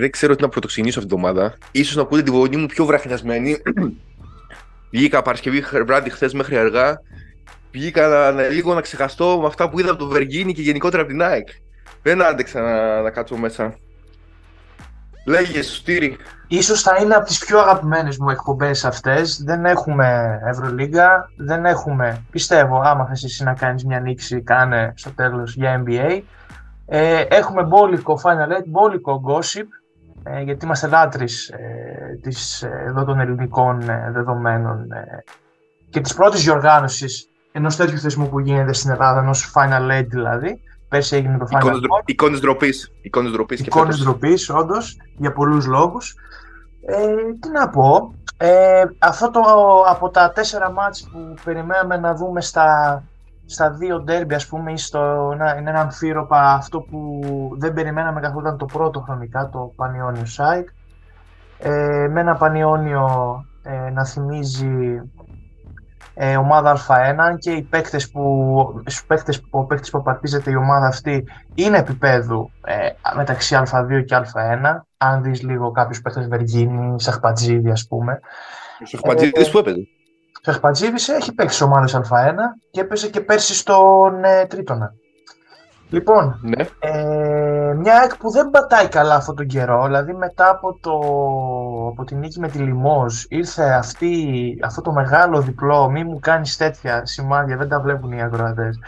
δεν ξέρω τι να πρωτοξενήσω αυτή την εβδομάδα. σω να ακούτε τη βογονή μου πιο βραχνιασμένη. Βγήκα Παρασκευή βράδυ χθες μέχρι αργά. Βγήκα να, να, λίγο να ξεχαστώ με αυτά που είδα από το Βεργίνη και γενικότερα από την ΑΕΚ. Δεν άντεξα να, να κάτσω μέσα. Λέγε, Στήρι. Ίσως θα είναι από τις πιο αγαπημένες μου εκπομπές αυτές. Δεν έχουμε Ευρωλίγκα, δεν έχουμε, πιστεύω, άμα θες εσύ να κάνεις μια νήξη, κάνε στο τέλος για NBA. Ε, έχουμε μπόλικο Final Eight, μπόλικο Gossip, ε, γιατί είμαστε λάτρεις ε, της, ε, εδώ των ελληνικών ε, δεδομένων και της πρώτης διοργάνωσης ενός τέτοιου θεσμού που γίνεται στην Ελλάδα, ενός Final Eight δηλαδή. Πέρσι έγινε το Final Eight. Εικόνες ντροπής. Εικόνες ντροπής, εικόνες ντροπής όντως, για πολλούς λόγους. Ε, τι να πω, ε, αυτό το, από τα τέσσερα μάτς που περιμέναμε να δούμε στα στα δύο ντέρμπι, ας πούμε, ή στο, να, είναι ένα αμφίροπα αυτό που δεν περιμέναμε καθόλου ήταν το πρώτο χρονικά, το Πανιόνιο Σάικ. Ε, με ένα Πανιόνιο ε, να θυμίζει ε, ομάδα Α1 και οι παίκτες που, παίκτες, ο παίκτης που απαρτίζεται η ομάδα αυτή είναι επίπεδου ε, μεταξύ Α2 και Α1. Αν δεις λίγο κάποιους παίκτες Βεργίνη, Σαχπατζίδη ας πούμε. Ο Σαχπατζίδης ε, που έπαιζε; Τσαχπατζίδης έχει παίξει ομάδες Α1 και έπαιζε και πέρσι στον ε, Τρίτονα. Λοιπόν, ναι. ε, μια εκ που δεν πατάει καλά αυτόν τον καιρό, δηλαδή μετά από, το, από την νίκη με τη Λιμόζ ήρθε αυτή, αυτό το μεγάλο διπλό, μη μου κάνεις τέτοια σημάδια, δεν τα βλέπουν οι αγροατές.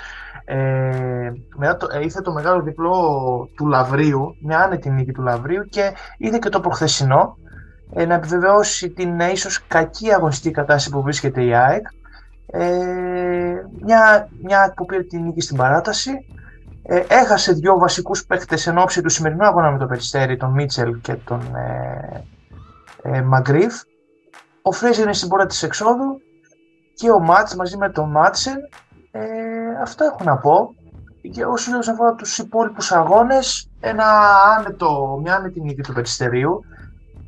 Ε, μετά το, ε, ήρθε το μεγάλο διπλό του Λαβρίου, μια άνετη νίκη του Λαβρίου και είδε και το προχθεσινό, ε, να επιβεβαιώσει την ε, ίσως κακή αγωνιστική κατάσταση που βρίσκεται η ΑΕΚ. Ε, μια, μια που πήρε την νίκη στην παράταση. Ε, έχασε δύο βασικούς παίκτες εν ώψη του σημερινού αγώνα με τον Περιστέρη, τον Μίτσελ και τον ε, ε, Μαγκρίφ. Ο Φρέζερ είναι στην πόρτα της εξόδου και ο Μάτς μαζί με τον Μάτσεν. Ε, αυτό έχω να πω. Και όσο αφορά τους υπόλοιπους αγώνες, ένα άνετο, μια άνετη νίκη του Περιστερίου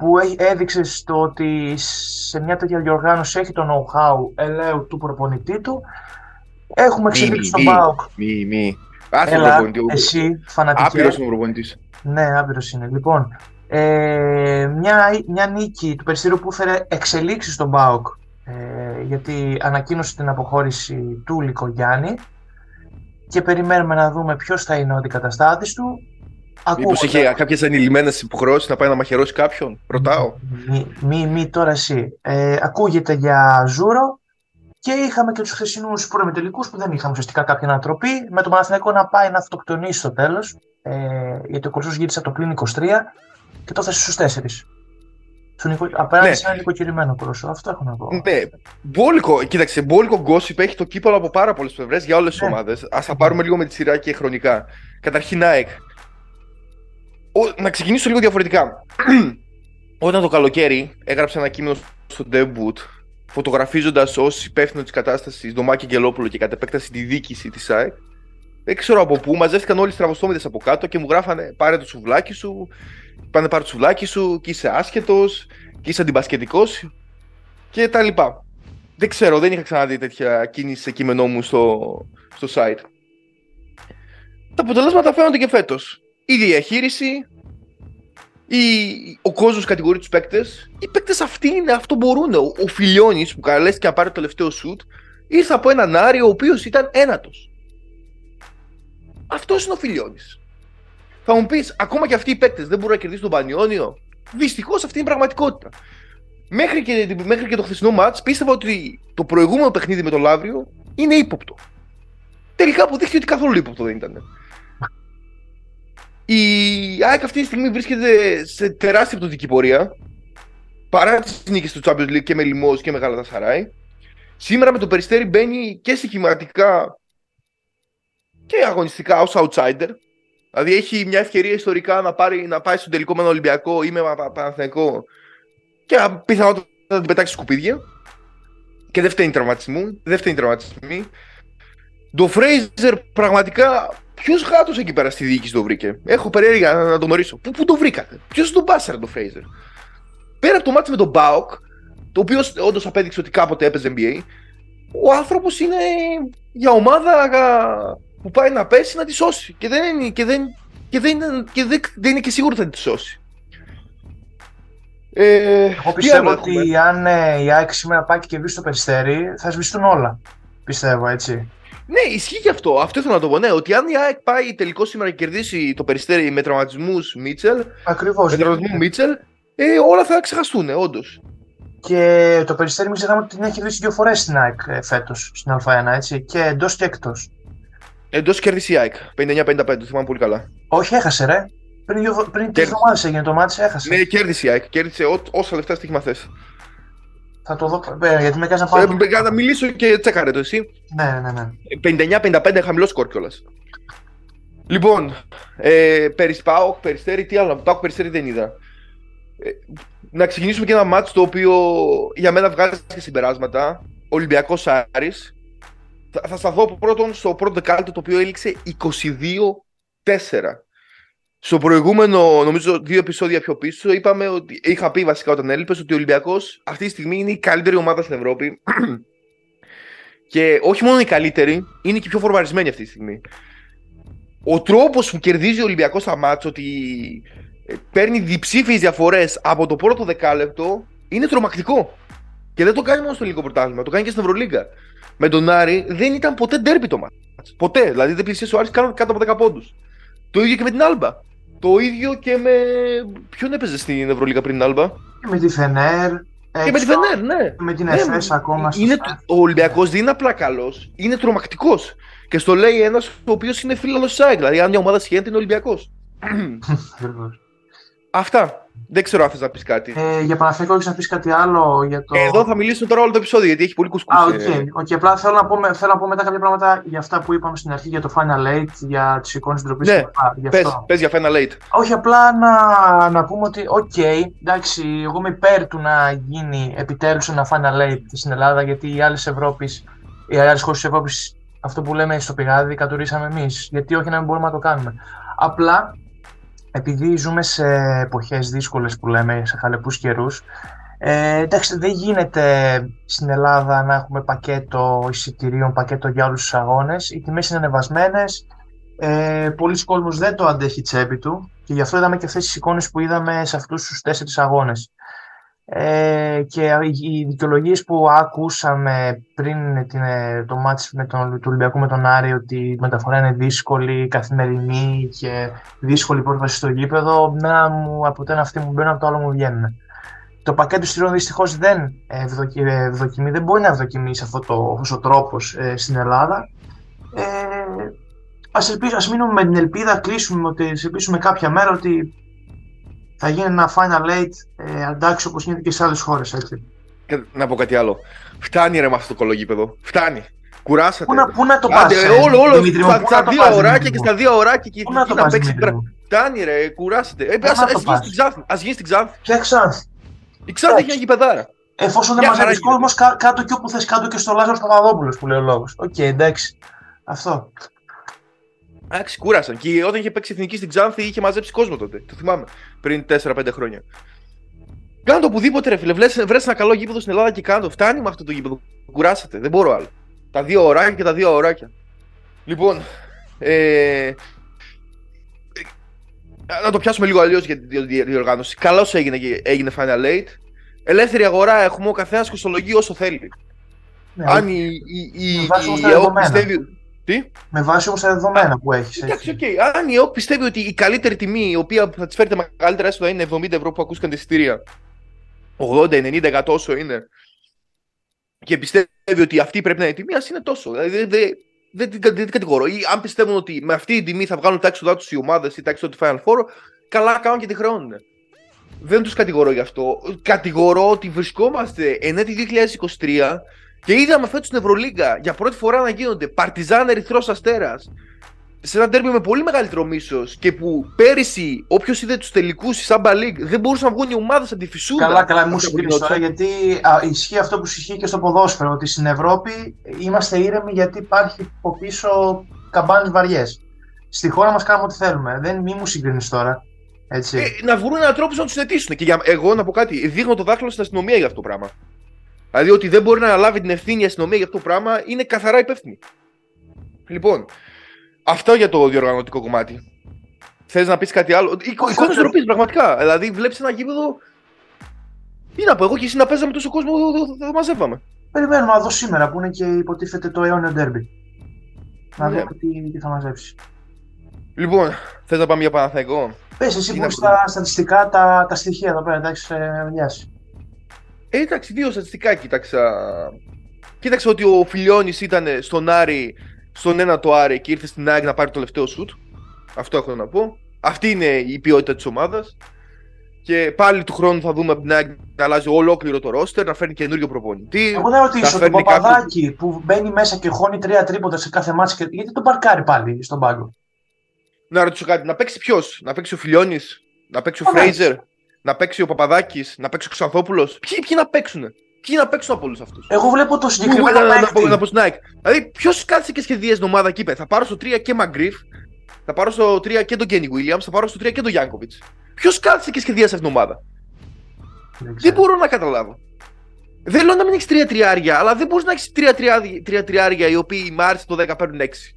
που έδειξε στο ότι σε μια τέτοια διοργάνωση έχει το know-how ελαίου του προπονητή του. Έχουμε εξελίξει στον ΠΑΟΚ. Μη, μη. Έλα, εσύ, φανατική. Άπειρος ο προπονητής. Ναι, άπειρος είναι. Λοιπόν, ε, μια, μια νίκη του Περιστήριου που έφερε εξελίξεις στον ΠΑΟΚ ε, γιατί ανακοίνωσε την αποχώρηση του Λικογιάννη και περιμένουμε να δούμε ποιος θα είναι ο αντικαταστάτης του. Μήπως είχε κάποιες ανειλημμένες υποχρεώσεις να πάει να μαχαιρώσει κάποιον, ρωτάω. Μη, μη, μη τώρα εσύ. Ε, ακούγεται για Ζούρο και είχαμε και τους χθεσινούς προημιτελικούς που δεν είχαμε ουσιαστικά κάποια ανατροπή. Με το Παναθηναϊκό να πάει να αυτοκτονήσει στο τέλος. Ε, γιατί ο Κολοσσός γύρισε από το πλην 23 και το έθεσε στους 4. Στον Απέναντι ναι. σε ένα νοικοκυρεμένο Κολοσσό. Αυτό έχω να πω. Ναι. Μπόλικο, κοίταξε, μπόλικο γκόσυπ έχει το κύπελο από πάρα πολλές πλευρές για όλες τις ναι. ομάδες. Α τα πάρουμε λίγο με τη σειρά και χρονικά. Καταρχήν, ΑΕΚ να ξεκινήσω λίγο διαφορετικά. Όταν το καλοκαίρι έγραψε ένα κείμενο στο debut, φωτογραφίζοντας ως υπεύθυνο της κατάστασης τον Μάκη Γκελόπουλο και κατ' επέκταση τη διοίκηση της ΑΕΚ, δεν ξέρω από πού, μαζεύτηκαν όλοι οι στραβοστόμητες από κάτω και μου γράφανε πάρε το σουβλάκι σου, πάνε πάρε το σουβλάκι σου και είσαι άσχετος και είσαι αντιμπασκετικός και τα λοιπά. Δεν ξέρω, δεν είχα ξαναδεί τέτοια κίνηση σε κείμενό μου στο, στο site. Τα αποτελέσματα φαίνονται και φέτος η διαχείριση, η... ο κόσμος κατηγορεί τους παίκτες. Οι παίκτες αυτοί είναι, αυτό μπορούν. Ο, ο Φιλιώνης που καλέστηκε να πάρει το τελευταίο σουτ ήρθε από έναν Άριο ο οποίος ήταν ένατος. Αυτός είναι ο Φιλιώνης. Θα μου πεις, ακόμα και αυτοί οι παίκτες δεν μπορούν να κερδίσουν τον Πανιόνιο; Δυστυχώς αυτή είναι η πραγματικότητα. Μέχρι και, μέχρι και το χθεσινό μάτς πίστευα ότι το προηγούμενο παιχνίδι με τον Λαύριο είναι ύποπτο. Τελικά αποδείχθηκε ότι καθόλου ύποπτο δεν ήταν. Η ΑΕΚ αυτή τη στιγμή βρίσκεται σε τεράστια πτωτική πορεία. Παρά τις νίκες του Champions League και με Λιμός και με Γαλατασαράι. Σήμερα με το περιστέρι μπαίνει και στοιχηματικά και αγωνιστικά ως outsider. Δηλαδή έχει μια ευκαιρία ιστορικά να, πάρει, να πάει στον τελικό με ένα Ολυμπιακό ή με Παναθηναϊκό και πιθανότατα να την πετάξει σκουπίδια. Και δεν φταίνει τραυματισμού, δεν φταίνει τραυματισμοί. Το Fraser πραγματικά Ποιος γάτος εκεί πέρα στη διοίκηση το βρήκε; Έχω περιέργεια να το γνωρίσω. Πού, πού το βρήκατε; Ποιος τον πάσαρε το Φρέιζερ. Πέρα από το μάτι με τον Μπάουκ, το οποίος όντως απέδειξε ότι κάποτε έπαιζε NBA, ο άνθρωπος είναι για ομάδα που πάει να πέσει να τη σώσει. Και δεν είναι και, δεν, και δεν, και δεν, δεν είναι και σίγουρο ότι θα τη σώσει. Ε, Εγώ τι πιστεύω άλλο έχουμε; ότι αν ε, η ΑΕΚ σήμερα πάει και κερδίσει το περιστέρι, θα σβηστούν όλα. Πιστεύω έτσι. Ναι, ισχύει και αυτό. Αυτό ήθελα να το πω. Ναι, ότι αν η ΑΕΚ πάει τελικό σήμερα και κερδίσει το περιστέρι με τραυματισμούς Μίτσελ, Ακριβώς. με τραυματισμούς Μίτσελ, ε, όλα θα ξεχαστούν, όντως. Και το περιστέρι, μην ξεχνάμε ότι την έχει κερδίσει δύο φορές στην ΑΕΚ φέτος, στην Α1, έτσι. Και εντός και εκτός. Εντός κέρδισε η ΑΕΚ. 59-55, το θυμάμαι πολύ καλά. Όχι, έχασε, ρε. Πριν, δύο- πριν τρεις Κέρδισε. εβδομάδες έγινε το μάτι, έχασε. Ναι, κέρδισε η ΑΕΚ. Κέρδισε ό, όσα λεφτά στοίχημα θες. Θα το δω. Ε, γιατί με έκανες να πάω. Ε, να μιλήσω και τσέκαρε το εσύ. Ναι, ναι, ναι. 59-55 χαμηλό σκορ κιόλας. Λοιπόν, ε, περι ΠΑΟΚ, Περιστέρι, τι άλλο. ΠΑΟΚ Περιστέρι δεν είδα. Ε, να ξεκινήσουμε και ένα μάτς το οποίο για μένα βγάζει και συμπεράσματα. Ολυμπιακός Άρης. Θα, θα σταθώ πρώτον στο πρώτο δεκάλεπτο το οποίο έληξε 22-4. Στο προηγούμενο, νομίζω, δύο επεισόδια πιο πίσω, είπαμε ότι είχα πει βασικά όταν έλειπες ότι ο Ολυμπιακός αυτή τη στιγμή είναι η καλύτερη ομάδα στην Ευρώπη. και όχι μόνο η καλύτερη, είναι και η πιο φορμαρισμένη αυτή τη στιγμή. Ο τρόπος που κερδίζει ο Ολυμπιακός στα μάτια, ότι ε, παίρνει διψήφιες διαφορές από το πρώτο δεκάλεπτο, είναι τρομακτικό. Και δεν το κάνει μόνο στο ελληνικό πρωτάθλημα, το κάνει και στην Ευρωλίγκα. Με τον Άρη δεν ήταν ποτέ ντέρμπι το μάτς. Ποτέ. Δηλαδή δεν πλησίασε ο Άρης καν κάτω από 10 πόντους. Το ίδιο και με την Άλμπα. Το ίδιο και με. Ποιον έπαιζε στην Ευρωλίγα πριν την Άλμπα; Και με τη Φενέρ. Και με τη Φενέρ, ναι. Με την Ναι, ΕΦΕΣ ακόμα. στο είναι, ΣΕΦ. το- ο Ολυμπιακός δεν είναι απλά καλός, είναι τρομακτικός. Και στο λέει ένας ο οποίος είναι φίλος ΑΕΚ. Δηλαδή, αν μια ομάδα σιχαίνεται, είναι Ολυμπιακός. Ακριβώς. Αυτά. Δεν ξέρω αν θες να πεις κάτι. Ε, για Παναθηναϊκό έχεις να πεις κάτι άλλο για το... Εδώ θα μιλήσουμε τώρα όλο το επεισόδιο γιατί έχει πολύ κουσκούς. Α, οκ. ε. οκ. Απλά θέλω να, πω, με- θέλω να πω μετά κάποια πράγματα για αυτά που είπαμε στην αρχή για το Final 8, για τις εικόνες ντροπής Ναι, και λοιπά. Γι' Πες, αυτό. πες για Final Eight. Όχι, απλά να, να πούμε ότι, οκ, εντάξει, εγώ είμαι υπέρ του να γίνει επιτέλους ένα Final 8 στην Ελλάδα, γιατί οι άλλες Ευρώπης, οι άλλες χώρες της Ευρώπης, αυτό που λέμε στο πηγάδι, κατουρίσαμε εμείς. Γιατί όχι να μην μπορούμε να το κάνουμε. Απλά, επειδή ζούμε σε εποχές δύσκολες που λέμε, σε χαλεπούς καιρούς, ε, εντάξει, δεν γίνεται στην Ελλάδα να έχουμε πακέτο εισιτηρίων, πακέτο για όλους τους αγώνες. Οι τιμές είναι ανεβασμένες, ε, πολλοί κόσμος δεν το αντέχει τσέπη του και γι' αυτό είδαμε και αυτές τις εικόνες που είδαμε σε αυτούς τους τέσσερις αγώνες. Ε, και οι δικαιολογίες που ακούσαμε πριν την, ε, το μάτς με τον, του Ολυμπιακού με τον Άρη ότι η μεταφορά είναι δύσκολη, καθημερινή και δύσκολη πρόσβαση στο γήπεδο, να μου, από το ένα αυτή μου μπαίνουν, από το άλλο μου βγαίνουν. Το πακέτο στηρών δυστυχώς δεν ευδοκι, ευδοκιμεί, δεν μπορεί να ευδοκιμήσει αυτό το, αυτός ο τρόπος ε, στην Ελλάδα. Ε, ας, ελπίσουμε, ας μείνουμε με την ελπίδα, κλείσουμε ότι ας ελπίσουμε κάποια μέρα ότι θα γίνει ένα Final Eight ε, εντάξει όπως γίνεται και σε άλλες χώρες, έτσι. Και να πω κάτι άλλο. Φτάνει ρε με αυτό το κωλογήπεδο. Φτάνει. Κουράσατε. Πού να, πού να το Άντε, πας, ε, όλο, όλο, Δημήτρη μου, στα, πού στα να το δύο πας, ωράκια Δημήτρη και μου. στα δύο ωράκια και Πού να εκεί το να πας, παίξει. Δημήτρη μου. Φτάνει ρε, κουράσατε. Ε, Πού ας, να ας το γίνει πας. στην Ξάνθη. Ας γίνει στην Ξάνθη. Και Ξάνθη. Η Ξάνθη έχει μια γηπεδάρα. Εφόσον δεν Μια μαζεύεις χαρά κόσμος, κα, κάτω και όπου θες, κάτω και στο Λάζαρο Παπαδόπουλο που λέει ο λόγος. Οκ, εντάξει. Αυτό. Εντάξει, κούρασαν. Και όταν είχε παίξει εθνική στην Ξάνθη είχε μαζέψει κόσμο τότε. Το θυμάμαι. Πριν 4-5 χρόνια. Κάνε το οπουδήποτε ρε φίλε. Βρες, βρες ένα καλό γήπεδο στην Ελλάδα και κάνε το. Φτάνει με αυτό το γήπεδο. Κουράσατε. Δεν μπορώ άλλο. Τα δύο ωράκια και τα δύο ωράκια. Λοιπόν. Ε, να το πιάσουμε λίγο αλλιώς για τη δι- δι- διοργάνωση. Καλώς έγινε, και- έγινε Final Eight. Ελεύθερη αγορά έχουμε ο καθένας κοστολογεί όσο θέλει. Ναι, Αν η, η, η, Με βάση όμως η τα ΕΟΚ δεδομένα. πιστεύει. Τι; Με βάση όμως τα δεδομένα που έχεις. Εντάξει, οκ. Αν η ΕΟΚ πιστεύει ότι η καλύτερη τιμή, η οποία θα της φέρει τα μεγαλύτερα έσοδα είναι 70 ευρώ που ακούστηκαν τα εισιτήρια, 80, 90, 100 όσο είναι, και πιστεύει ότι αυτή πρέπει να είναι η τιμή, ας είναι τόσο. Δηλαδή δεν δεν- δεν την κα- δεν την κατηγορώ. Ή αν πιστεύουν ότι με αυτή την τιμή θα βγάλουν τα έξοδά τους οι ομάδες ή τα έξοδα του Final Four, καλά κάνουν και τη χρεώνουν. Δεν τους κατηγορώ γι' αυτό. Κατηγορώ ότι βρισκόμαστε εν έτει 2023 και είδαμε φέτος στην Ευρωλίγκα για πρώτη φορά να γίνονται Παρτιζάν Ερυθρός Αστέρας σε ένα τέρμι με πολύ μεγαλύτερο μίσος και που πέρυσι όποιος είδε τους τελικούς στη Samba League δεν μπορούσαν να βγουν οι ομάδες από τη φυσούρα. Καλά, καλά, μου Αυτό που συγκρίνει τώρα γινόταν. γιατί α, ισχύει αυτό που ισχύει και στο ποδόσφαιρο. Ότι στην Ευρώπη είμαστε ήρεμοι γιατί υπάρχει από πίσω καμπάνες βαριές. Στη χώρα μας κάνουμε ό,τι θέλουμε. Δεν μη μου συγκρίνεις τώρα. Έτσι. Ε, να βρουν έναν τρόπο να τους συνετήσουν. Και για, εγώ να πω κάτι, δείχνω το δάχτυλο στην αστυνομία για αυτό το πράγμα. Δηλαδή ότι δεν μπορεί να αναλάβει την ευθύνη η αστυνομία για αυτό το πράγμα είναι καθαρά υπεύθυνη. Λοιπόν, αυτό για το διοργανωτικό κομμάτι. Θες να πεις κάτι άλλο; Εικο- Όχι, Εικόνες όχι. ντροπής, πραγματικά. Δηλαδή, βλέπεις ένα γήπεδο Τι να πω, εγώ και εσύ να παίζαμε τόσο κόσμο, δεν το μαζεύαμε. Περιμένουμε να δω σήμερα που είναι και υποτίθεται το αιώνιο ντέρμπι. Να Ναι. δούμε τι, τι θα μαζέψεις. Λοιπόν, θες να πάμε για Παναθαϊκό. Πες εσύ Τι που να έχεις τα στατιστικά, τα, τα στοιχεία εδώ πέρα, εντάξει, ε, Λιάση. Ε, εντάξει, δύο στατιστικά κοίταξα. Κοίταξα ότι ο Φιλιώνης ήταν στον Άρη, στον ένα το Άρη και ήρθε στην ΑΕΚ να πάρει το τελευταίο σουτ. Αυτό έχω να πω. Αυτή είναι η ποιότητα της ομάδας. Και πάλι του χρόνου θα δούμε από την ΑΕΚ να αλλάζει ολόκληρο το ρόστερ, να φέρνει καινούριο προπονητή. Εγώ να ρωτήσω, θα τον φέρνει Παπαδάκη που μπαίνει μέσα και χώνει τρία τρίποτα σε κάθε μάτς, και... γιατί τον παρκάρει πάλι στον πάγκο; Να ρωτήσω κάτι, να παίξει ποιος, να παίξει ο Φιλιώνης, να παίξει ο Ωραία. Φρέιζερ, να παίξει ο Παπαδάκης, να παίξει ο Ξανθόπουλο. Ποιοι, ποιοι να παίξουν, ποιοι να παίξουν από όλους αυτούς; Εγώ βλέπω το Πού- συγκεκριμένο να, να, να, παίκτη. πω- να πω στην ΑΕΚ. Δηλαδή, ποιος κάτσε και σχεδίασε την ομάδα και είπε: Θα πάρω στο 3 και Μαγκρίφ, θα πάρω στο 3 και τον Κένι Williams, θα πάρω στο 3 και τον Γιάνκοβιτς. Ποιος κάτσε και σχεδίασε αυτήν την ομάδα; Δεν Δεν ξέρω. μπορώ να καταλάβω. Δεν λέω να μην έχεις τρία τριάρια, αλλά δεν μπορείς να έχεις τρία, τριά- τρία τριάρια οι οποίοι Μάρτιο το 10 παίρνουν 6.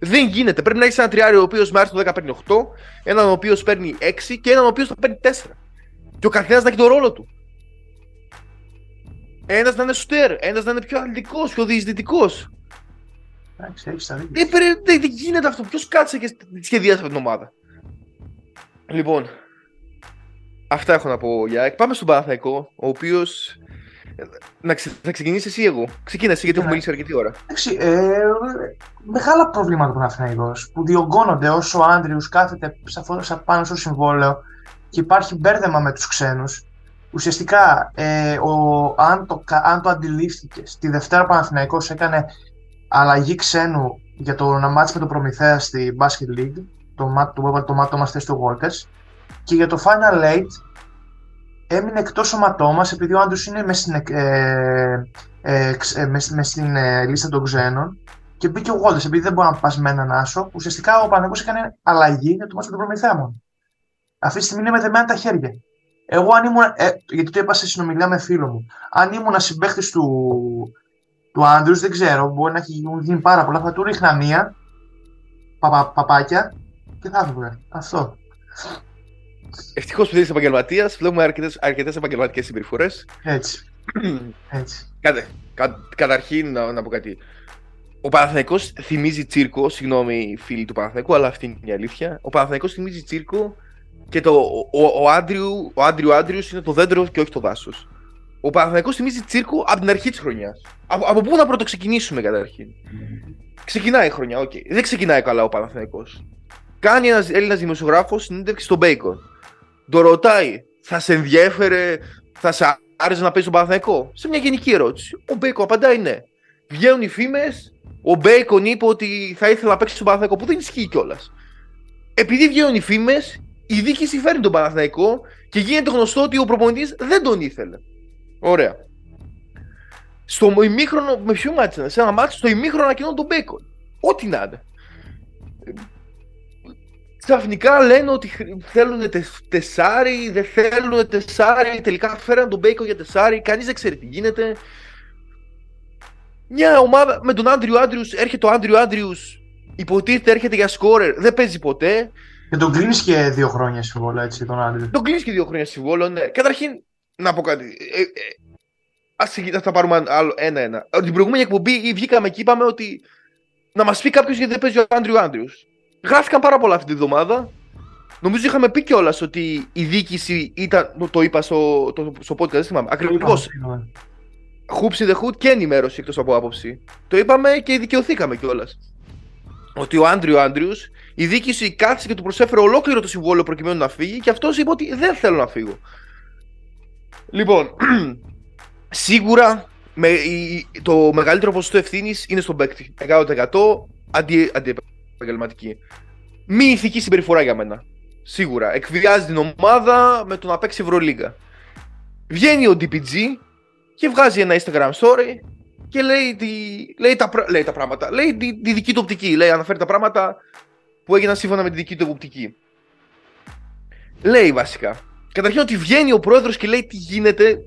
Δεν γίνεται. Πρέπει να έχεις ένα τριάριο ο οποίος Μάρτιο το 10 παίρνει 8, έναν ο οποίος παίρνει 6 και έναν ο οποίος θα παίρνει 4. Και ο καθένας να έχει τον ρόλο του. Ένας να είναι σουτέρ, ένας να είναι πιο αθλητικός, πιο διεισδυτικό. Εντάξει, έχεις τα δίκια. Δεν, πρέ- δεν, δεν γίνεται αυτό. Ποιος κάτσε και σχεδίασε αυτή την ομάδα. Λοιπόν, αυτά έχω να πω για ΑΕΚ. Πάμε στον Παναθαϊκό, ο οποίος. Να ξε... Θα ξεκινήσεις εσύ εγώ. Ξεκίνα εσύ γιατί έχω Ναι. μιλήσει αρκετή ώρα. Εντάξει, ε, μεγάλα προβλήματα του Παναθηναϊκός που διωγγώνονται όσο ο Άντριους κάθεται σαφώς σα- πάνω στο συμβόλαιο και υπάρχει μπέρδεμα με τους ξένους. Ουσιαστικά, ε, ο, αν, το, κα- αν το αντιλήφθηκε, τη Δευτέρα ο Παναθηναϊκός έκανε αλλαγή ξένου για το να μάτσει με τον Προμηθέα στη Basket League, το μάτ το, έβαλε το μάτω μας θέση του Walters, και για το Final Eight έμεινε εκτός ο Ματώμας επειδή ο Άντρους είναι μες στην, εκ- ε, ε, ξ- ε, μες, μες στην ε, λίστα των ξένων και μπήκε ο Γόλτες επειδή δεν μπορεί να πας με έναν άσο. Ουσιαστικά ο Παναγιώτης έκανε αλλαγή για το μάτς με τον Προμηθέα μόνο. Αυτή τη στιγμή είναι μεδεμένα τα χέρια. Εγώ αν ήμουν, ε, γιατί το είπα σε συνομιλία με φίλο μου, αν ήμουν συμπαίχτης του, του Άντρους, δεν ξέρω, μπορεί να έχει γίνει πάρα πολλά, θα του ρίχνα μία, παπα, παπάκια και θα έβγαινε. Αυτό. Ευτυχώς που δεν είσαι επαγγελματίας, βλέπουμε αρκετές επαγγελματικές συμπεριφορές. Έτσι. Έτσι. Κάτε, κα, καταρχήν να, να πω κάτι. Ο Παναθηναϊκός θυμίζει τσίρκο, συγγνώμη φίλοι του Παναθηναϊκού, αλλά αυτή είναι η αλήθεια. Ο Παναθηναϊκός θυμίζει τσίρκο και το, ο, ο, ο, Andrew, ο Andrew Andrews είναι το δέντρο και όχι το δάσος. Ο Παναθηναϊκός θυμίζει τσίρκο από την αρχή της χρονιάς. Από, από πού να πρωτοξεκινήσουμε καταρχήν. Ξεκινάει η χρονιά, οκ. Δεν ξεκινάει καλά ο Παναθηναϊκός. Κάνει ένας Έλληνας δημοσιογράφος συνέντευξη στον Bacon. Τον ρωτάει, θα σε ενδιέφερε, θα σε άρεσε να παίζει στον Παναθηναϊκό; Σε μια γενική ερώτηση. Ο Bacon απαντάει ναι. Βγαίνουν οι φήμες, ο Bacon είπε ότι θα ήθελε να παίξει στον Παναθηναϊκό, που δεν ισχύει κιόλας. Επειδή βγαίνουν οι φήμες, η διοίκηση φέρνει τον Παναθηναϊκό και γίνεται γνωστό ότι ο προπονητής δεν τον ήθελε. Ωραία. Στο ημίχρονο, με ποιο ματς ήταν, σε ένα ματς, στο ημίχρονο ανακοινώνουν τον Bacon. Ό,τι να είναι. Ξαφνικά λένε ότι χρ- θέλουν τε, τεσάρι, δεν θέλουν τεσάρι. Τελικά φέραν τον Bacon για τεσάρι. Κανείς δεν ξέρει τι γίνεται. Μια ομάδα με τον Andrew Andrews έρχεται ο Andrew Andrews. Υποτίθεται έρχεται για σκόρερ, δεν παίζει ποτέ. Και τον κλείνεις και δύο χρόνια συμβόλαιο έτσι τον Andrew. Τον κλείσει και δύο χρόνια συμβόλαιο, ναι. Καταρχήν, να πω κάτι. Ε, ε, ας, συγκι- ας τα πάρουμε άλλο ένα-ένα. Ε, Την προηγούμενη εκπομπή βγήκαμε και είπαμε ότι να μας πει κάποιος γιατί δεν παίζει ο Άντριου Άντριους. Γράφηκαν πάρα πολλά αυτή τη βδομάδα. Νομίζω είχαμε πει κιόλας ότι η διοίκηση ήταν. Το, το είπα στο, το, στο podcast, δεν θυμάμαι. Ακριβώς. Hoops in the Hood και ενημέρωση εκτός από άποψη. Το είπαμε και δικαιωθήκαμε κιόλας. Ότι ο Άντριου Άντριους, η διοίκηση κάθισε και του προσέφερε ολόκληρο το συμβόλαιο προκειμένου να φύγει και αυτός είπε ότι δεν θέλω να φύγω. Λοιπόν, σίγουρα με, η, το μεγαλύτερο ποσοστό ευθύνης είναι στον παίκτη. 100% αντι, αντιεπαγγελματική. Μη ηθική συμπεριφορά για μένα. Σίγουρα. Εκβιάζει την ομάδα με το να παίξει Ευρωλίγκα. Βγαίνει ο DPG και βγάζει ένα Instagram story και λέει, τη, λέει, τα, πρά- λέει τα πράγματα. Λέει τη, τη δική του οπτική. Λέει, αναφέρει τα πράγματα που έγιναν σύμφωνα με τη δική του οπτική. Λέει βασικά. Καταρχήν ότι βγαίνει ο πρόεδρος και λέει τι γίνεται.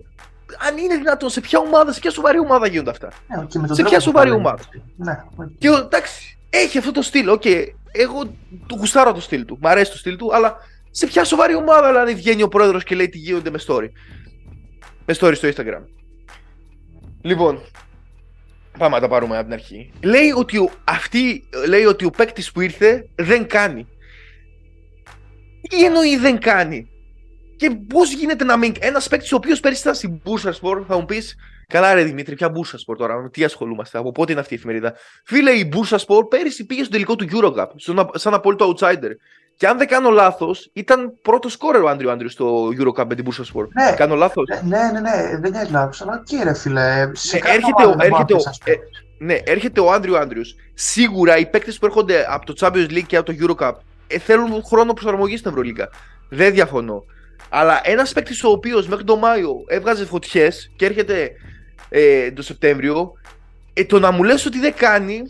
Αν είναι δυνατόν, σε ποια ομάδα, σε ποια σοβαρή ομάδα γίνονται αυτά. Ναι, και με τον Σε τρόπο ποια που σοβαρή τα λέει. ομάδα; Ναι, οκ. Και ο- εντάξει, έχει αυτό το στυλ. Οκ, εγώ του γουστάρω το στυλ του. Μ' αρέσει το στυλ του, αλλά σε ποια σοβαρή ομάδα δηλαδή βγαίνει ο πρόεδρος και λέει τι γίνονται με story. Με story στο Instagram. Λοιπόν, πάμε να τα πάρουμε από την αρχή. Λέει ότι ο, αυτή, λέει ότι ο παίκτης που ήρθε δεν κάνει. Τι εννοεί δεν κάνει; Και πώς γίνεται να μην. Ένας παίκτης ο οποίος πέρυσι ήταν στην Bursa Sport, θα μου πεις, Καλά, ρε Δημήτρη, ποια Bursa Sport τώρα, με τι ασχολούμαστε, από πότε είναι αυτή η εφημερίδα; Φίλε, η Bursa Sport πέρυσι πήγε στο τελικό του Eurocup, σαν απόλυτο outsider. Και αν δεν κάνω λάθος, ήταν πρώτο σκόρερ ο Άντριο Άντριο στο Eurocup με την Bursa Sport. Ναι, κάνω λάθος. Ναι, ναι, ναι, δεν κάνει λάθος. Αλλά τι ρε φίλε. Σε ναι, έρχεται, ο, έρχεται, ο, ε, ναι, έρχεται ο Άντριο Άντριο. Σίγουρα οι παίκτες που έρχονται από το Champions League και από το Eurocup ε, θέλουν χρόνο προσαρμογής στην Ευρωλίγα. Δεν διαφωνώ. Αλλά ένας παίκτης ο οποίος μέχρι τον Μάιο έβγαζε φωτιές και έρχεται ε, το Σεπτέμβριο, ε, το να μου λες ότι δεν κάνει,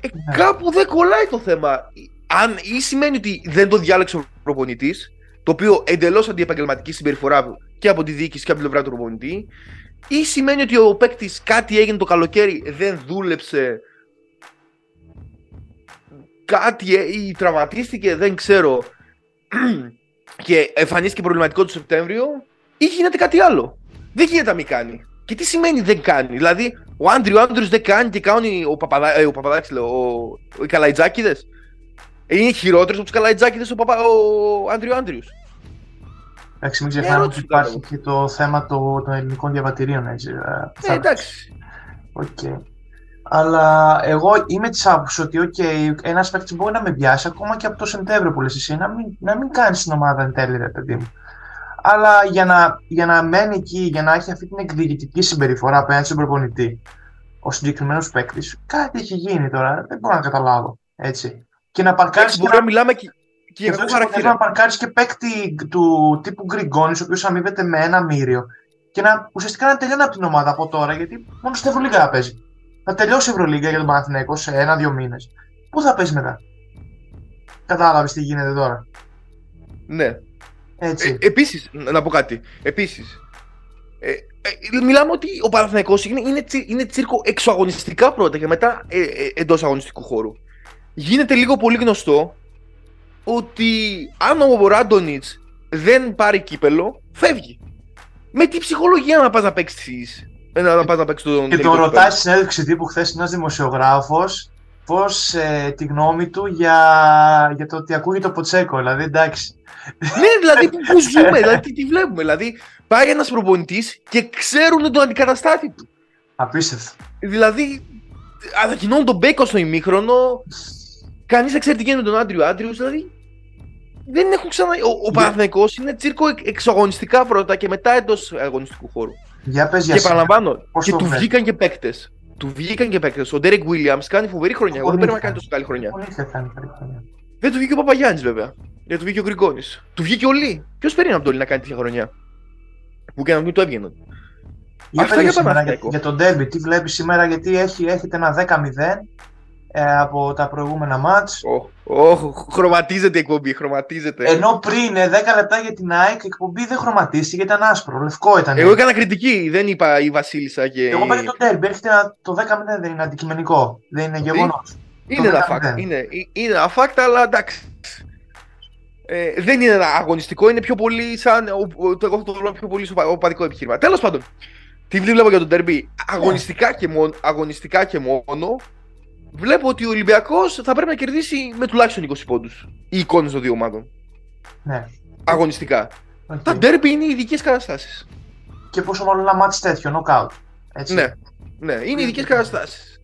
ε, ναι. κάπου δεν κολλάει το θέμα. Αν, ή σημαίνει ότι δεν το διάλεξε ο προπονητής, το οποίο εντελώς αντιεπαγγελματική συμπεριφορά και από τη διοίκηση και από την πλευρά του προπονητή, ή σημαίνει ότι ο παίκτης κάτι έγινε το καλοκαίρι, δεν δούλεψε, κάτι ε, ή τραυματίστηκε, δεν ξέρω, και εμφανίστηκε προβληματικό το Σεπτέμβριο, ή γίνεται κάτι άλλο. Δεν γίνεται να μην κάνει. Και τι σημαίνει δεν κάνει; Δηλαδή, ο Άντριο Άντριος δεν κάνει και κάνει ο, Παπαδά, ε, ο Παπαδάκης, λέω, ο, οι Καλαϊτζάκηδες. Είναι χειρότερο από τους Καλαϊτζάκηδες ο, Παπα, ο Άντριο Άντριο. Εντάξει, μην ξεχνάμε ότι υπάρχει και το θέμα το, των ελληνικών διαβατηρίων. Έτσι, ε, εντάξει. Okay. Αλλά εγώ είμαι της άποψης ότι okay, ένα παίκτη μπορεί να με πιάσει ακόμα και από το Σεπτέμβριο που λες εσύ, να μην, να μην κάνεις την ομάδα εν τέλει, ρε παιδί μου. Αλλά για να, για να μένει εκεί, για να έχει αυτή την εκδιοικητική συμπεριφορά απέναντι στον προπονητή, ο συγκεκριμένος παίκτης, κάτι έχει γίνει τώρα. Δεν μπορώ να καταλάβω. Έτσι. Και να παρκάρει. Μπορεί να μιλάμε και, και για χαρακτήρα. Να παρκάρει και παίκτη του τύπου Γκριγκόνης, ο οποίος αμείβεται με ένα μύριο. Και να ουσιαστικά να τελειώνει από την ομάδα από τώρα, γιατί μόνο στην Ευρωλίγα παίζει. Θα τελειώσει η Ευρωλίγα για τον Παναθηναϊκό σε ένα-δύο μήνες. Πού θα παίζει μετά; Κατάλαβες τι γίνεται τώρα. Ναι. Έτσι. Ε, Επίσης, να πω κάτι. Επίσης, ε, ε, μιλάμε ότι ο Παναθηναϊκός είναι, είναι, είναι τσίρκο εξωαγωνιστικά πρώτα και μετά ε, ε, εντός αγωνιστικού χώρου. Γίνεται λίγο πολύ γνωστό ότι αν ο Ράντονιτς δεν πάρει κύπελο, φεύγει. Με τι ψυχολογία να πας να παίξεις. Να πας να παίξεις τον. Και τον ρωτάει στη συνέντευξη τύπου χθες ένας δημοσιογράφος πώς ε, τη γνώμη του για, για το ότι ακούγεται το Ποτσέκο. Δηλαδή εντάξει ναι, δηλαδή πού ζούμε, δηλαδή τι, τι βλέπουμε. Δηλαδή πάει ένας προπονητής και ξέρουν τον αντικαταστάτη του. Απίστευτο. Δηλαδή ανακοινώνουν τον Μπέκο στο ημίχρονο. Κανείς δεν ξέρει τι γίνεται με τον Άντριο Άντριο. Δηλαδή δεν έχουν ξανα. Ο, ο είναι τσίρκο εξαγωνιστικά πρώτα και μετά εντός αγωνιστικού χώρου. Για πες, για και παραλαμβάνω, και του βγήκαν και παίκτες. Του βγήκαν και παίκτες. Ο Ντέρεκ Βίλιαμ κάνει φοβερή χρονιά. Εγώ δεν πρέπει να κάνει τόσο καλή χρονιά. Δεν του βγήκε ο Παπαγιάννης βέβαια. Για του βγήκε ο Γκριγκόνη. Του βγήκε ο Λί. Ποιος περίμενε από τον Λί να κάνει τέτοια χρονιά; Που και να μην το έβγαινε. Για Αυτά για, σήμερα, για, για τον Ντέρμπι, τι βλέπεις σήμερα, γιατί έχει, έχετε ένα 10-0 ε, από τα προηγούμενα μάτς. Oh, oh, χρωματίζεται η εκπομπή, χρωματίζεται. Ενώ πριν 10 ε, λεπτά για την ΑΕΚ η εκπομπή δεν χρωματίστηκε, ήταν άσπρο, λευκό ήταν. Εγώ έκανα κριτική, δεν είπα η Βασίλισσα και... Εγώ είπα για τον Ντέρμπι, έρχεται το 10-0 δεν είναι αντικειμενικό, δεν είναι γεγονός. Είναι ένα fact, είναι, είναι ένα fact, αλλά εντάξει. Ε, δεν είναι ένα αγωνιστικό, είναι πιο πολύ σαν. Το, εγώ το βλέπω πιο πολύ στο οπαδικό επιχείρημα. Τέλος πάντων, τι βλέπω για τον Τερμπή. Αγωνιστικά, και μόνο, αγωνιστικά και μόνο, βλέπω ότι ο Ολυμπιακός θα πρέπει να κερδίσει με τουλάχιστον 20 πόντους. Οι εικόνες των δύο ομάδων. Ναι. Αγωνιστικά. Okay. Τα ντέρμπι είναι ειδικές καταστάσεις. Και πόσο μάλλον ένα μάτι τέτοιο, νοκάουτ. Έτσι. Ναι, ναι, είναι ειδικές καταστάσεις.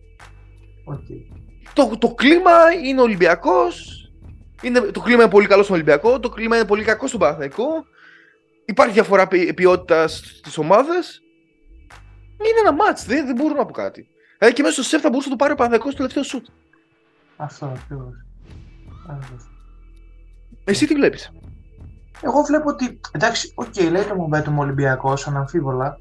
Okay. Το, το κλίμα είναι Ολυμπιακός. Το κλίμα είναι πολύ καλό στον Ολυμπιακό. Το κλίμα είναι πολύ κακό στον Παναθηναϊκό. Υπάρχει διαφορά ποιότητας στις ομάδες. Είναι ένα ματς, δεν, δεν μπορώ να πω κάτι. Δηλαδή και μέσα στο ΣΕΦ θα μπορούσε να το πάρει ο Παναθηναϊκός στο τελευταίο σουτ. Αυτό ακριβώς. Εσύ τι βλέπεις; Εγώ βλέπω ότι. Εντάξει, οκ, okay, λέει το μου Ολυμπιακός αναμφίβολα.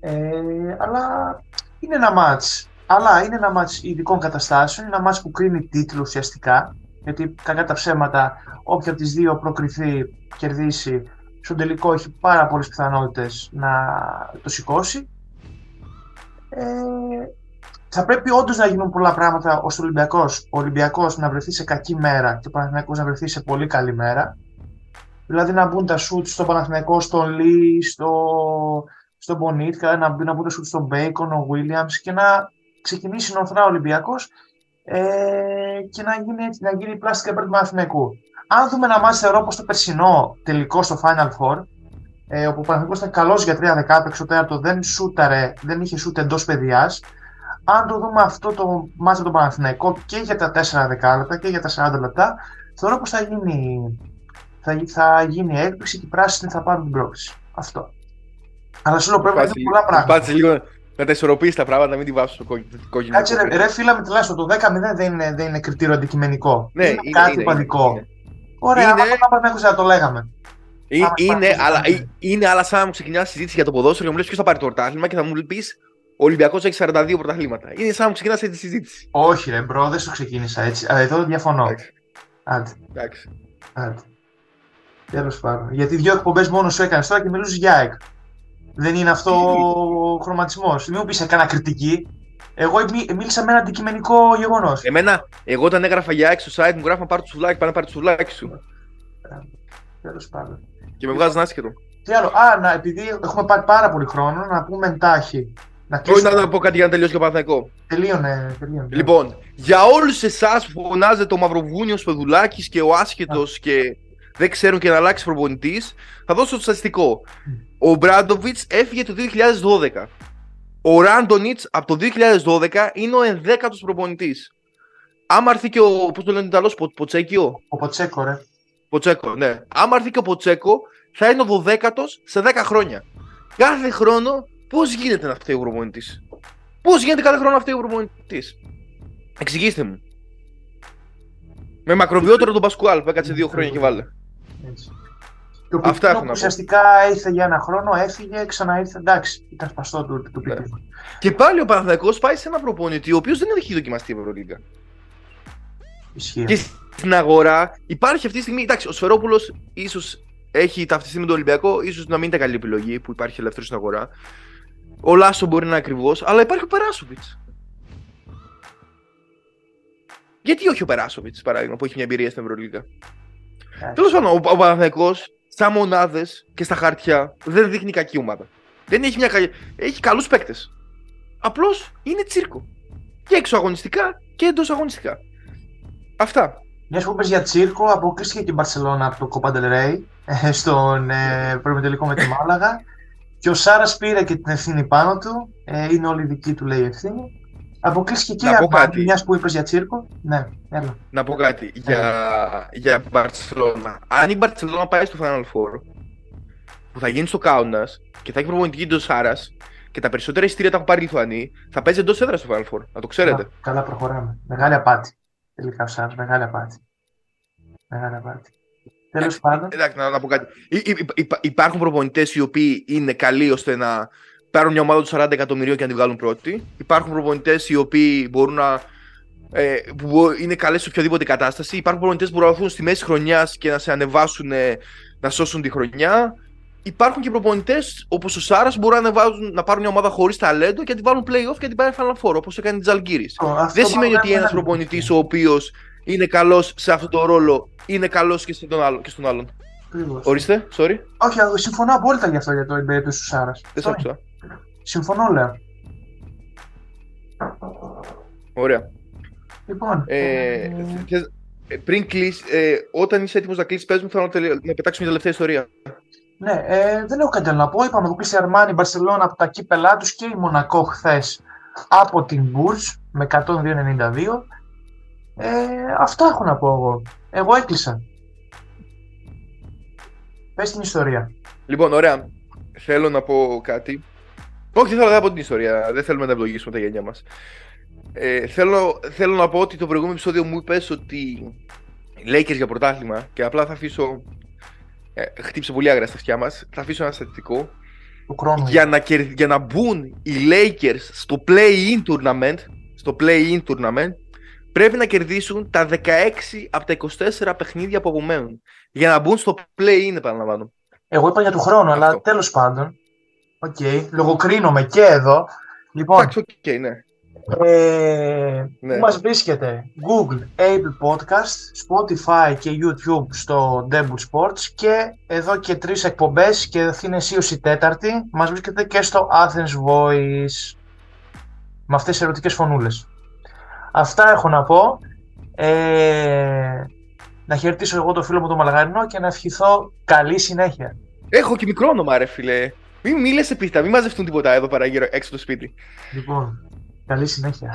Ε, αλλά είναι ένα μάτς αλλά είναι ένα μάτς ειδικών καταστάσεων, είναι ένα μάτς που κρίνει τίτλο ουσιαστικά, γιατί κακά τα ψέματα, όποια από τις δύο προκριθεί, κερδίσει, στον τελικό έχει πάρα πολλές πιθανότητες να το σηκώσει. Ε, θα πρέπει όντως να γίνουν πολλά πράγματα ώστε ο Ολυμπιακός, ο Ολυμπιακός να βρεθεί σε κακή μέρα και ο Παναθηναϊκός να βρεθεί σε πολύ καλή μέρα. Δηλαδή να μπουν τα σουτ στο Παναθηναϊκό, στον Λί, στο στον Μπονίτκα, να, μπει να μπουν σουτ στον Μπέικον, ο Williams και να ξεκινήσει νοθρά ο Ολυμπιακός ε, και να γίνει, έτσι, να γίνει πλάστικα υπέρ του Παναθηναϊκού. Αν δούμε ένα μάτι θεωρώ όπως το περσινό τελικό στο Final Four, ε, όπου ο Παναθηναϊκός ήταν καλός για τρία δεκάπη, εξωτέρα δεν σούταρε, δεν είχε σούτ εντός παιδιάς, αν το δούμε αυτό το μάτι με τον Παναθηναϊκό και για τα 4 δεκάλεπτα και για τα 40 λεπτά, θεωρώ πως θα γίνει, θα, θα γίνει έκπληξη και οι πράσινοι θα πάρουν την πρόκληση. Αυτό. Αλλά σου λέω πρέπει να γίνει πολλά πράγματα. Κάτσε λίγο να τα ισορροπήσει τα πράγματα, να μην τη βάψεις στο κόκκινο. Κάτσε ρε, ρε φίλα με τουλάχιστον το 10-0 δεν είναι, δεν είναι κριτήριο αντικειμενικό. Ναι, είναι, είναι κάτι οπαδικό. Ωραία, είναι... άμα να το λέγαμε. Είναι, είναι, αλλά, είναι, αλλά σαν να μου ξεκινά συζήτηση για το ποδόσφαιρο και μου λες ποιος θα πάρει το πρωτάθλημα και θα μου πεις ο Ολυμπιακός έχει 42 πρωταθλήματα. Είναι σαν να μου ξεκινάς έτσι τη συζήτηση. Όχι, ρε bro, δεν σου ξεκίνησα έτσι. Αλλά εδώ διαφωνώ. Άντε. Εντάξει. Άντε. Τέλος πάντων. Γιατί δύο εκπομπές μόνος σου έκανες τώρα και μιλούσες για ΑΕΚ. Δεν είναι αυτό ο χρωματισμός. Μην μου πεις έκανα κριτική. Εγώ μίλησα με ένα αντικειμενικό γεγονός. Εμένα, εγώ όταν έγραφα για ΑΕΚ στο site μου γράφα πάρει το σουβλάκι, πάνε πάρει το σουβλάκι σου. Τέλος πάντων. Και με βγάζει άσχετο. Τι άλλο, α, να, επειδή έχουμε πάρει πάρα πολύ χρόνο, να πούμε εντάχει. Να Όχι να, πω κάτι για να τελειώσει και ο Παναθαϊκό. Τελείωνε, τελείωνε. Λοιπόν, για όλους εσάς που φωνάζετε ο Μαυροβούνιο Σπεδουλάκης και ο άσχετος και δεν ξέρουν και να αλλάξει προπονητής, θα δώσω το στατιστικό. Ο Μπράντοβιτς έφυγε το 2012. Ο Ράντονιτς από το 2012 είναι ο 11ο προπονητής. Άμα έρθει και ο. Πώς το λένε Ιταλός, Ποτσέκιο; Ο Ποτσέκο, ρε. Ποτσέκο, ναι. Άμα έρθει και ο Ποτσέκο, θα είναι ο 12ο σε 10 χρόνια. Κάθε χρόνο, πώς γίνεται να φταίει ο προπονητή. Πώς γίνεται κάθε χρόνο να φταίει ο προπονητή. Εξηγήστε μου. Με μακροβιότερο τον Πασκουάλ που έκατσε δύο χρόνια και βάλε. Έτσι. Και ο Αυτά έχω να ουσιαστικά ήρθε για ένα χρόνο, έφυγε, ξαναήρθε. Εντάξει, ήταν σπαστό του, του ναι. Και πάλι ο Παναθηναϊκός πάει σε ένα προπονητή ο οποίος δεν έχει δοκιμαστεί η Ευρωλίγκα. Ισχύει. Και στην αγορά υπάρχει αυτή τη στιγμή. Εντάξει, ο Σφερόπουλος ίσως έχει ταυτιστεί με τον Ολυμπιακό, ίσως να μην είναι καλή επιλογή που υπάρχει ελεύθερος στην αγορά. Ο Λάσο μπορεί να είναι ακριβώς, αλλά υπάρχει ο Περάσοβιτς. Γιατί όχι ο Περάσοβιτς, παράδειγμα, που έχει μια εμπειρία στην Ευρωλίγα; Τέλος πάντων, ο, ο Παναθυναϊκό, σαν μονάδες και στα χαρτιά, δεν δείχνει κακή ομάδα. Δεν έχει μια καλή. Έχει καλούς παίκτες. Απλώς είναι τσίρκο. Και εξωαγωνιστικά και εντός αγωνιστικά. Αυτά. Μια που πες για τσίρκο, αποκλείστηκε και η Μπαρσελόνα από το Copa del Rey ε, στον ε, τελικό με τη Μάλαγα. Και ο Σάρας πήρε και την ευθύνη πάνω του. Ε, είναι όλη δική του, λέει, ευθύνη. Αποκλείστηκε και από μιας που είπες για τσίρκο. Ναι, έλα. Να πω κάτι για, για Μπαρσελόνα. Αν η Μπαρσελόνα πάει στο Final Four, που θα γίνει στο Κάουνα και θα έχει προπονητική του Σάρας και τα περισσότερα εισιτήρια τα έχουν πάρει οι Λιθουανοί, θα παίζει εντός έδρας στο Final Four. Να το ξέρετε. Καλά, καλά προχωράμε. Μεγάλη απάτη. Τελικά ο Σάρας, μεγάλη απάτη. Μεγάλη απάτη. Τέλος πάντων. Εντάξει, να, να πω κάτι. υπάρχουν προπονητές οι οποίοι είναι καλοί ώστε να πάρουν μια ομάδα του 40 εκατομμυρίων και να την βγάλουν πρώτη. Υπάρχουν προπονητές οι οποίοι μπορούν να. Ε, που είναι καλές σε οποιαδήποτε κατάσταση. Υπάρχουν προπονητές που μπορούν να έρθουν στη μέση χρονιάς και να σε ανεβάσουν, να σώσουν τη χρονιά. Υπάρχουν και προπονητές όπως ο Σάρας που μπορούν να, ανεβάζουν, να πάρουν μια ομάδα χωρίς ταλέντο και να την βάλουν playoff και να την πάρουν Final Four όπως έκανε η Τζαλγκύρης. Δεν σημαίνει ότι ένας προπονητής ο οποίος είναι καλός σε αυτό το ρόλο είναι καλός και, στον άλλο, και στον άλλον. Ορίστε, sorry. Όχι, συμφωνώ απόλυτα γι' αυτό για το περίπτωση του Σάρας. Δεν σ' άκουσα. Συμφωνώ, λέω. Ωραία. Λοιπόν. Ε, ε... ε πριν κλείσει, ε, όταν είσαι έτοιμος να κλείσει, πες μου, θέλω να, τελε... να πετάξουμε μια τελευταία ιστορία. Ναι, ε, δεν έχω κάτι να πω. Είπαμε ότι η Αρμάνι, Μπαρσελόνα από τα κύπελά τους και η Μονακό χθες από την Μπούρζ με 102-92. Ε, αυτά έχω να πω εγώ. Εγώ έκλεισα. Πες την ιστορία. Λοιπόν, ωραία. Θέλω να πω κάτι. Όχι, δεν θέλω να πω την ιστορία. Δεν θέλουμε να ευλογήσουμε τα γένια μας. Ε, θέλω, θέλω να πω ότι το προηγούμενο επεισόδιο μου είπες ότι οι Lakers για πρωτάθλημα και απλά θα αφήσω. Ε, χτύψε πολύ άγρα στα αυτιά μας. Θα αφήσω ένα στατιστικό. Για να, για να μπουν οι Lakers στο play-in tournament, στο play-in tournament πρέπει να κερδίσουν τα 16 από τα 24 παιχνίδια που απομένουν. Για να μπουν στο play-in, επαναλαμβάνω. Εγώ είπα για του χρόνου, αλλά τέλος πάντων. Οκ, okay. λογοκρίνομαι και εδώ. Λοιπόν, Εντάξει, okay, ναι. Ε, Ναι. Μας βρίσκετε Google, Apple Podcast, Spotify και YouTube στο Debut Sports και εδώ και τρεις εκπομπές και αυτή είναι η τέταρτη μας βρίσκεται και στο Athens Voice με αυτές τις ερωτικές φωνούλες. Αυτά έχω να πω. Ε, να χαιρετήσω εγώ το φίλο μου τον Μαλγαρινό και να ευχηθώ καλή συνέχεια. Έχω και μικρό όνομα, ρε φίλε. Μην μίλες επίθετα, μην μαζευτούν τίποτα εδώ πέρα γύρω έξω το σπίτι. Λοιπόν, καλή συνέχεια.